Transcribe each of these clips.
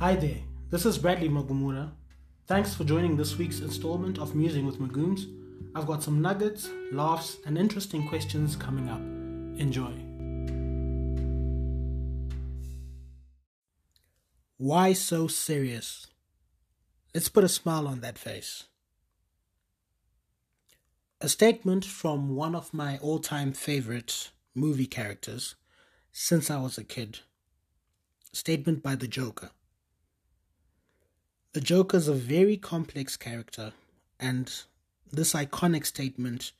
Hi there, this is Bradley Magumura. Thanks for joining this week's installment of Musing with Magooms. I've got some nuggets, laughs, and interesting questions coming up. Enjoy. Why so serious? Let's put a smile on that face. A statement from one of my all time favorite movie characters since I was a kid. Statement by the Joker. The Joker is a very complex character, and this iconic statement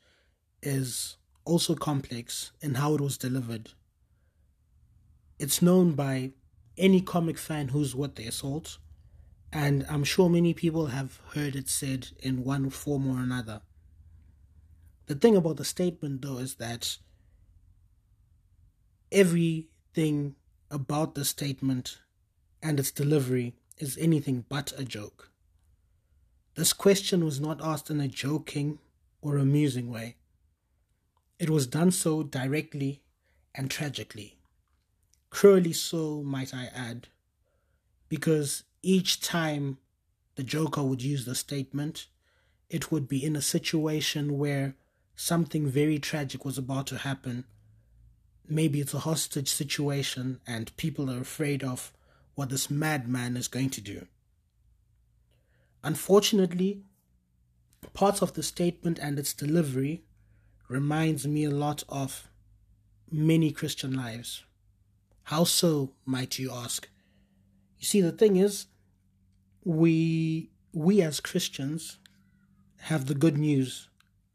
is also complex in how it was delivered. It's known by any comic fan who's what the assault, and I'm sure many people have heard it said in one form or another. The thing about the statement, though, is that everything about the statement and its delivery is anything but a joke. This question was not asked in a joking or amusing way. It was done so directly and tragically. Cruelly so, might I add, because each time the Joker would use the statement, it would be in a situation where something very tragic was about to happen maybe it's a hostage situation and people are afraid of what this madman is going to do. Unfortunately, parts of the statement and its delivery reminds me a lot of many Christian lives. How so, might you ask? You see, the thing is, we we as Christians have the good news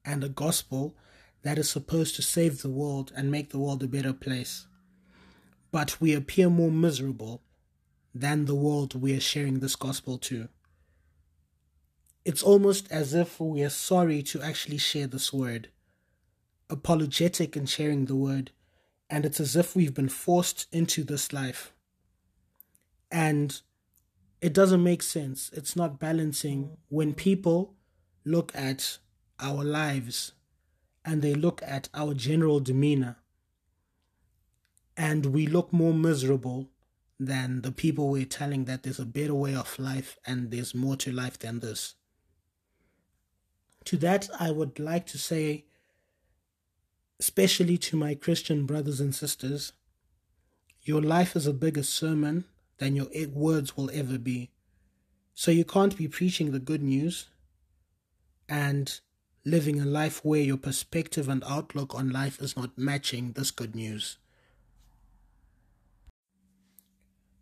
and the gospel that is supposed to save the world and make the world a better place. But we appear more miserable than the world we are sharing this gospel to. It's almost as if we are sorry to actually share this word, apologetic in sharing the word, and it's as if we've been forced into this life. And it doesn't make sense. It's not balancing when people look at our lives and they look at our general demeanor and we look more miserable than the people we're telling that there's a better way of life and there's more to life than this. To that, I would like to say, especially to my Christian brothers and sisters, your life is a bigger sermon than your words will ever be. So you can't be preaching the good news and living a life where your perspective and outlook on life is not matching this good news.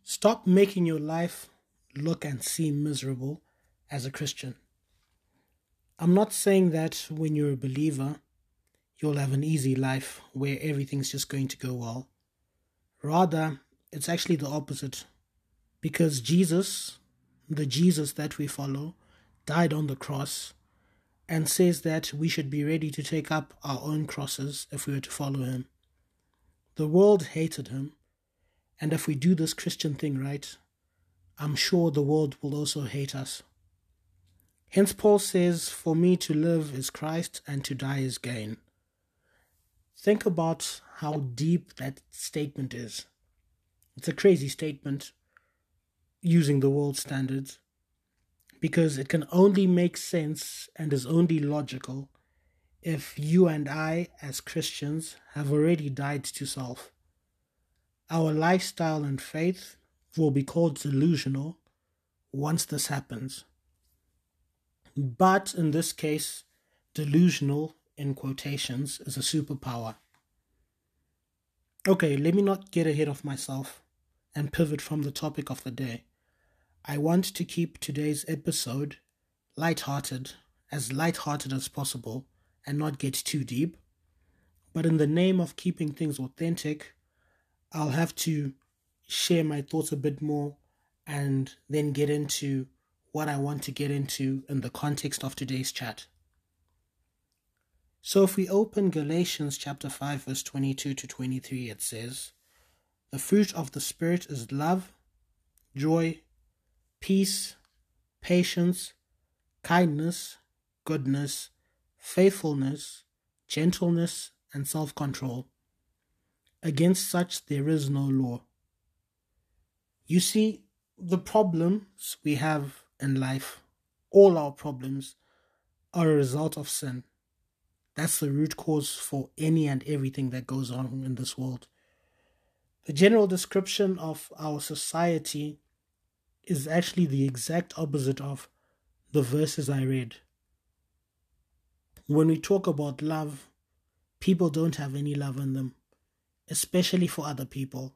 Stop making your life look and seem miserable as a Christian. I'm not saying that when you're a believer, you'll have an easy life where everything's just going to go well. Rather, it's actually the opposite. Because Jesus, the Jesus that we follow, died on the cross and says that we should be ready to take up our own crosses if we were to follow him. The world hated him, and if we do this Christian thing right, I'm sure the world will also hate us. Hence, Paul says, For me to live is Christ, and to die is gain. Think about how deep that statement is. It's a crazy statement using the world standards because it can only make sense and is only logical if you and I, as Christians, have already died to self. Our lifestyle and faith will be called delusional once this happens. But in this case, delusional, in quotations, is a superpower. Okay, let me not get ahead of myself and pivot from the topic of the day. I want to keep today's episode light-hearted, as light-hearted as possible, and not get too deep. But in the name of keeping things authentic, I'll have to share my thoughts a bit more and then get into what I want to get into in the context of today's chat. So if we open Galatians chapter 5 verse 22 to 23 it says, "The fruit of the spirit is love, joy, peace, patience, kindness, goodness, faithfulness, gentleness, and self control. Against such there is no law. You see, the problems we have in life, all our problems, are a result of sin. That's the root cause for any and everything that goes on in this world. The general description of our society is actually the exact opposite of the verses I read. When we talk about love, people don't have any love in them, especially for other people.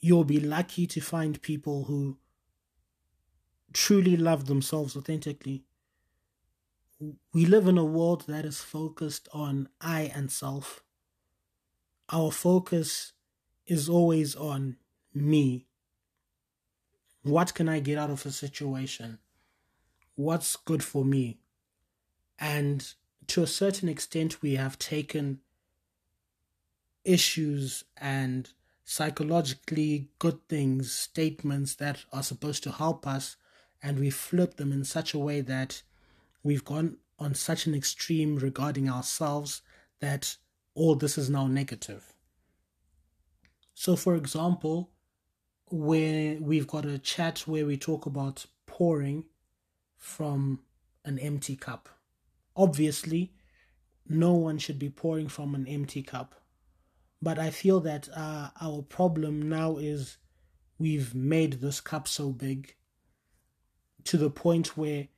You'll be lucky to find people who truly love themselves authentically. We live in a world that is focused on I and self. Our focus is always on me. What can I get out of a situation? What's good for me? And to a certain extent, we have taken issues and psychologically good things, statements that are supposed to help us, and we flip them in such a way that we've gone on such an extreme regarding ourselves that all this is now negative. So, for example, where we've got a chat where we talk about pouring from an empty cup. Obviously, no one should be pouring from an empty cup. But I feel that uh, our problem now is we've made this cup so big to the point where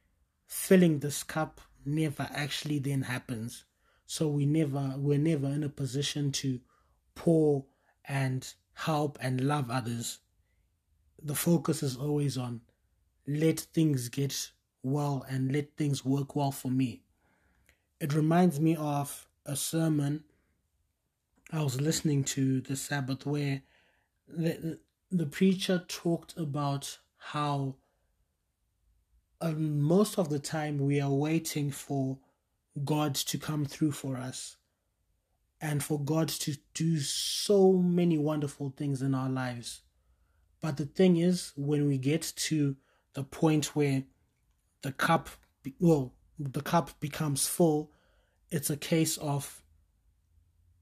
filling this cup never actually then happens. So we never we're never in a position to pour and help and love others. The focus is always on let things get well and let things work well for me. It reminds me of a sermon I was listening to the Sabbath where the, the preacher talked about how um, most of the time we are waiting for God to come through for us and for God to do so many wonderful things in our lives. But the thing is, when we get to the point where the cup, well, the cup becomes full, it's a case of,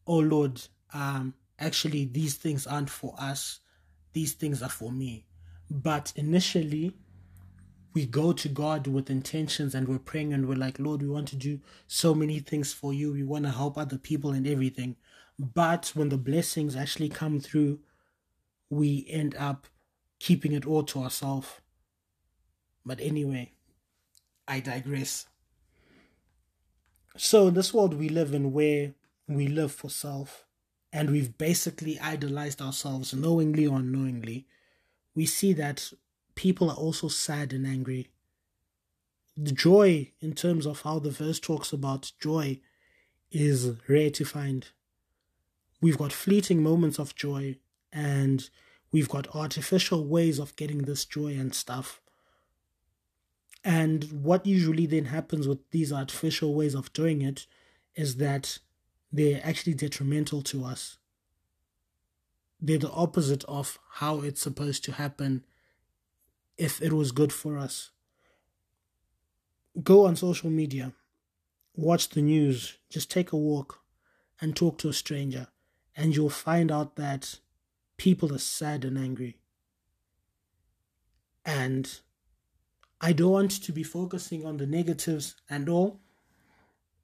oh Lord, um, actually, these things aren't for us, these things are for me. But initially, we go to God with intentions and we're praying and we're like, Lord, we want to do so many things for you. We want to help other people and everything. But when the blessings actually come through, we end up keeping it all to ourselves. But anyway, I digress. So, in this world we live in, where we live for self, and we've basically idolized ourselves knowingly or unknowingly, we see that people are also sad and angry. The joy, in terms of how the verse talks about joy, is rare to find. We've got fleeting moments of joy, and we've got artificial ways of getting this joy and stuff. And what usually then happens with these artificial ways of doing it is that they're actually detrimental to us. They're the opposite of how it's supposed to happen if it was good for us. Go on social media, watch the news, just take a walk and talk to a stranger, and you'll find out that people are sad and angry. And I don't want to be focusing on the negatives and all,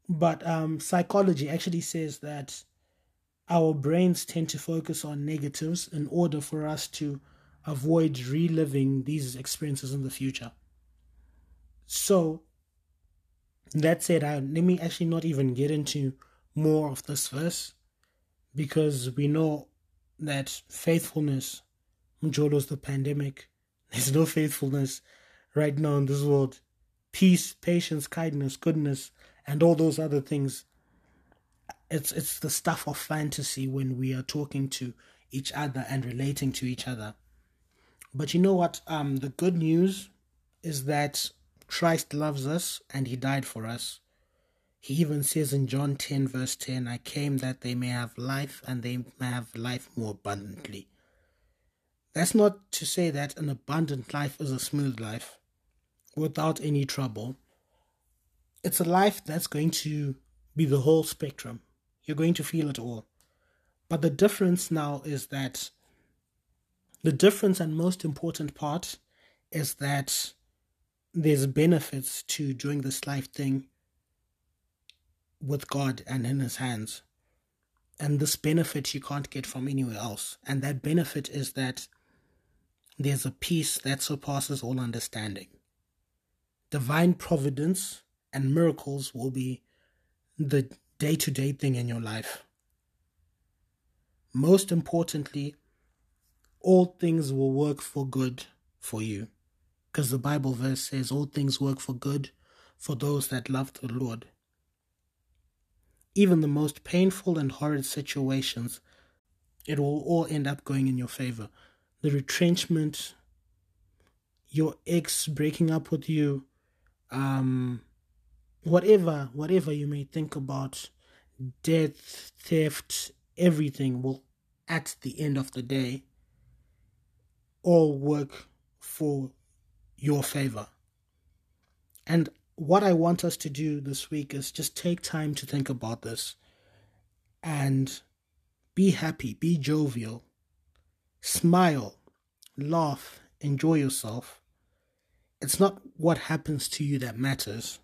but um, psychology actually says that our brains tend to focus on negatives in order for us to avoid reliving these experiences in the future. So, that said, I, let me actually not even get into more of this verse because we know that faithfulness, Mjolo's the pandemic, there's no faithfulness right now in this world. Peace, patience, kindness, goodness, and all those other things. It's it's the stuff of fantasy when we are talking to each other and relating to each other. But you know what? Um, the good news is that Christ loves us and he died for us. He even says in John 10, verse 10, I came that they may have life and they may have life more abundantly. That's not to say that an abundant life is a smooth life without any trouble. It's a life that's going to be the whole spectrum. You're going to feel it all. But the difference now is that The difference and most important part is that there's benefits to doing this life thing with God and in His hands. And this benefit you can't get from anywhere else. And that benefit is that there's a peace that surpasses all understanding. Divine providence and miracles will be the day to day thing in your life. Most importantly, all things will work for good for you. Because the Bible verse says, All things work for good for those that love the Lord. Even the most painful and horrid situations, it will all end up going in your favor. The retrenchment, your ex breaking up with you, um, whatever, whatever you may think about, death, theft, everything will, at the end of the day, all work for your favor. And what I want us to do this week is just take time to think about this and be happy, be jovial, smile, laugh, enjoy yourself. It's not what happens to you that matters.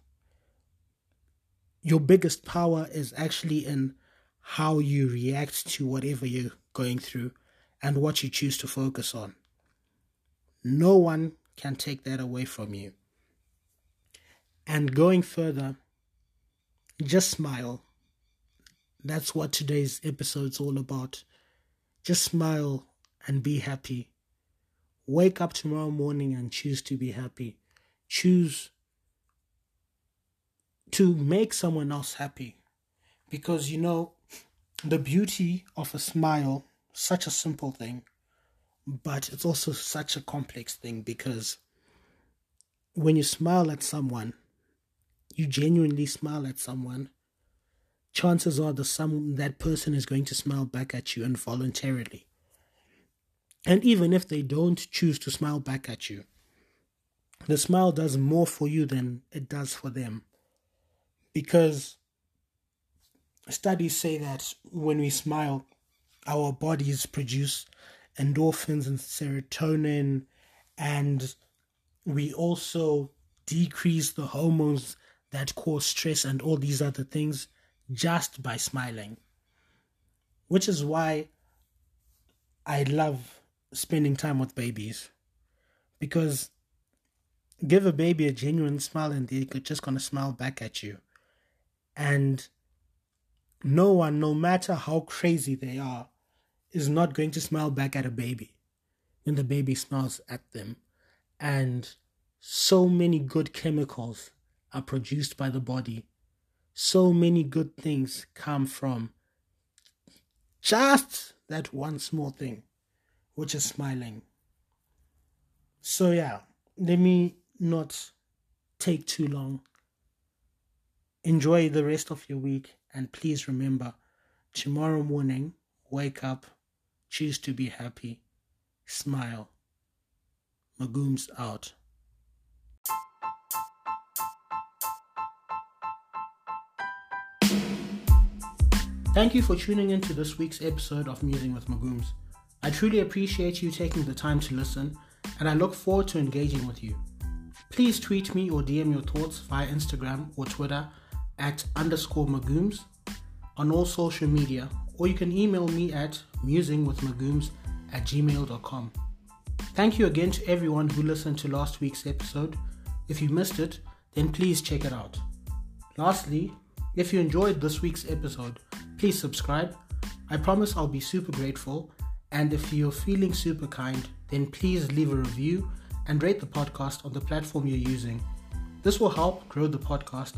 Your biggest power is actually in how you react to whatever you're going through and what you choose to focus on. No one can take that away from you. And going further, just smile. That's what today's episode's all about. Just smile and be happy. Wake up tomorrow morning and choose to be happy. Choose to make someone else happy. Because you know, the beauty of a smile, such a simple thing, but it's also such a complex thing because when you smile at someone, you genuinely smile at someone, chances are the some that person is going to smile back at you involuntarily. And even if they don't choose to smile back at you, the smile does more for you than it does for them. Because studies say that when we smile, our bodies produce endorphins and serotonin, and we also decrease the hormones that cause stress and all these other things just by smiling. Which is why I love spending time with babies. Because give a baby a genuine smile and they're just to smile back at you. And no one, no matter how crazy they are, is not going to smile back at a baby when the baby smiles at them. And so many good chemicals are produced by the body. So many good things come from just that one small thing, which is smiling. So, yeah, let me not take too long. Enjoy the rest of your week, and please remember tomorrow morning, wake up Choose to be happy. Smile. Magoom's out. Thank you for tuning in to this week's episode of Musing with Magooms. I truly appreciate you taking the time to listen, and I look forward to engaging with you. Please tweet me or DM your thoughts via Instagram or Twitter at underscore Magooms on all social media or you can email me at musingwithmagooms at gmail.com. Thank you again to everyone who listened to last week's episode. If you missed it, then please check it out. Lastly, if you enjoyed this week's episode, please subscribe. I promise I'll be super grateful. And if you're feeling super kind, then please leave a review and rate the podcast on the platform you're using. This will help grow the podcast,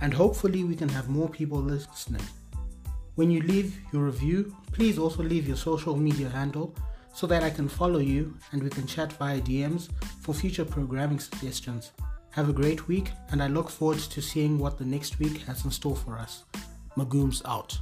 and hopefully, we can have more people listening. When you leave your review, please also leave your social media handle so that I can follow you and we can chat via DMs for future programming suggestions. Have a great week, and I look forward to seeing what the next week has in store for us. Magoom's out.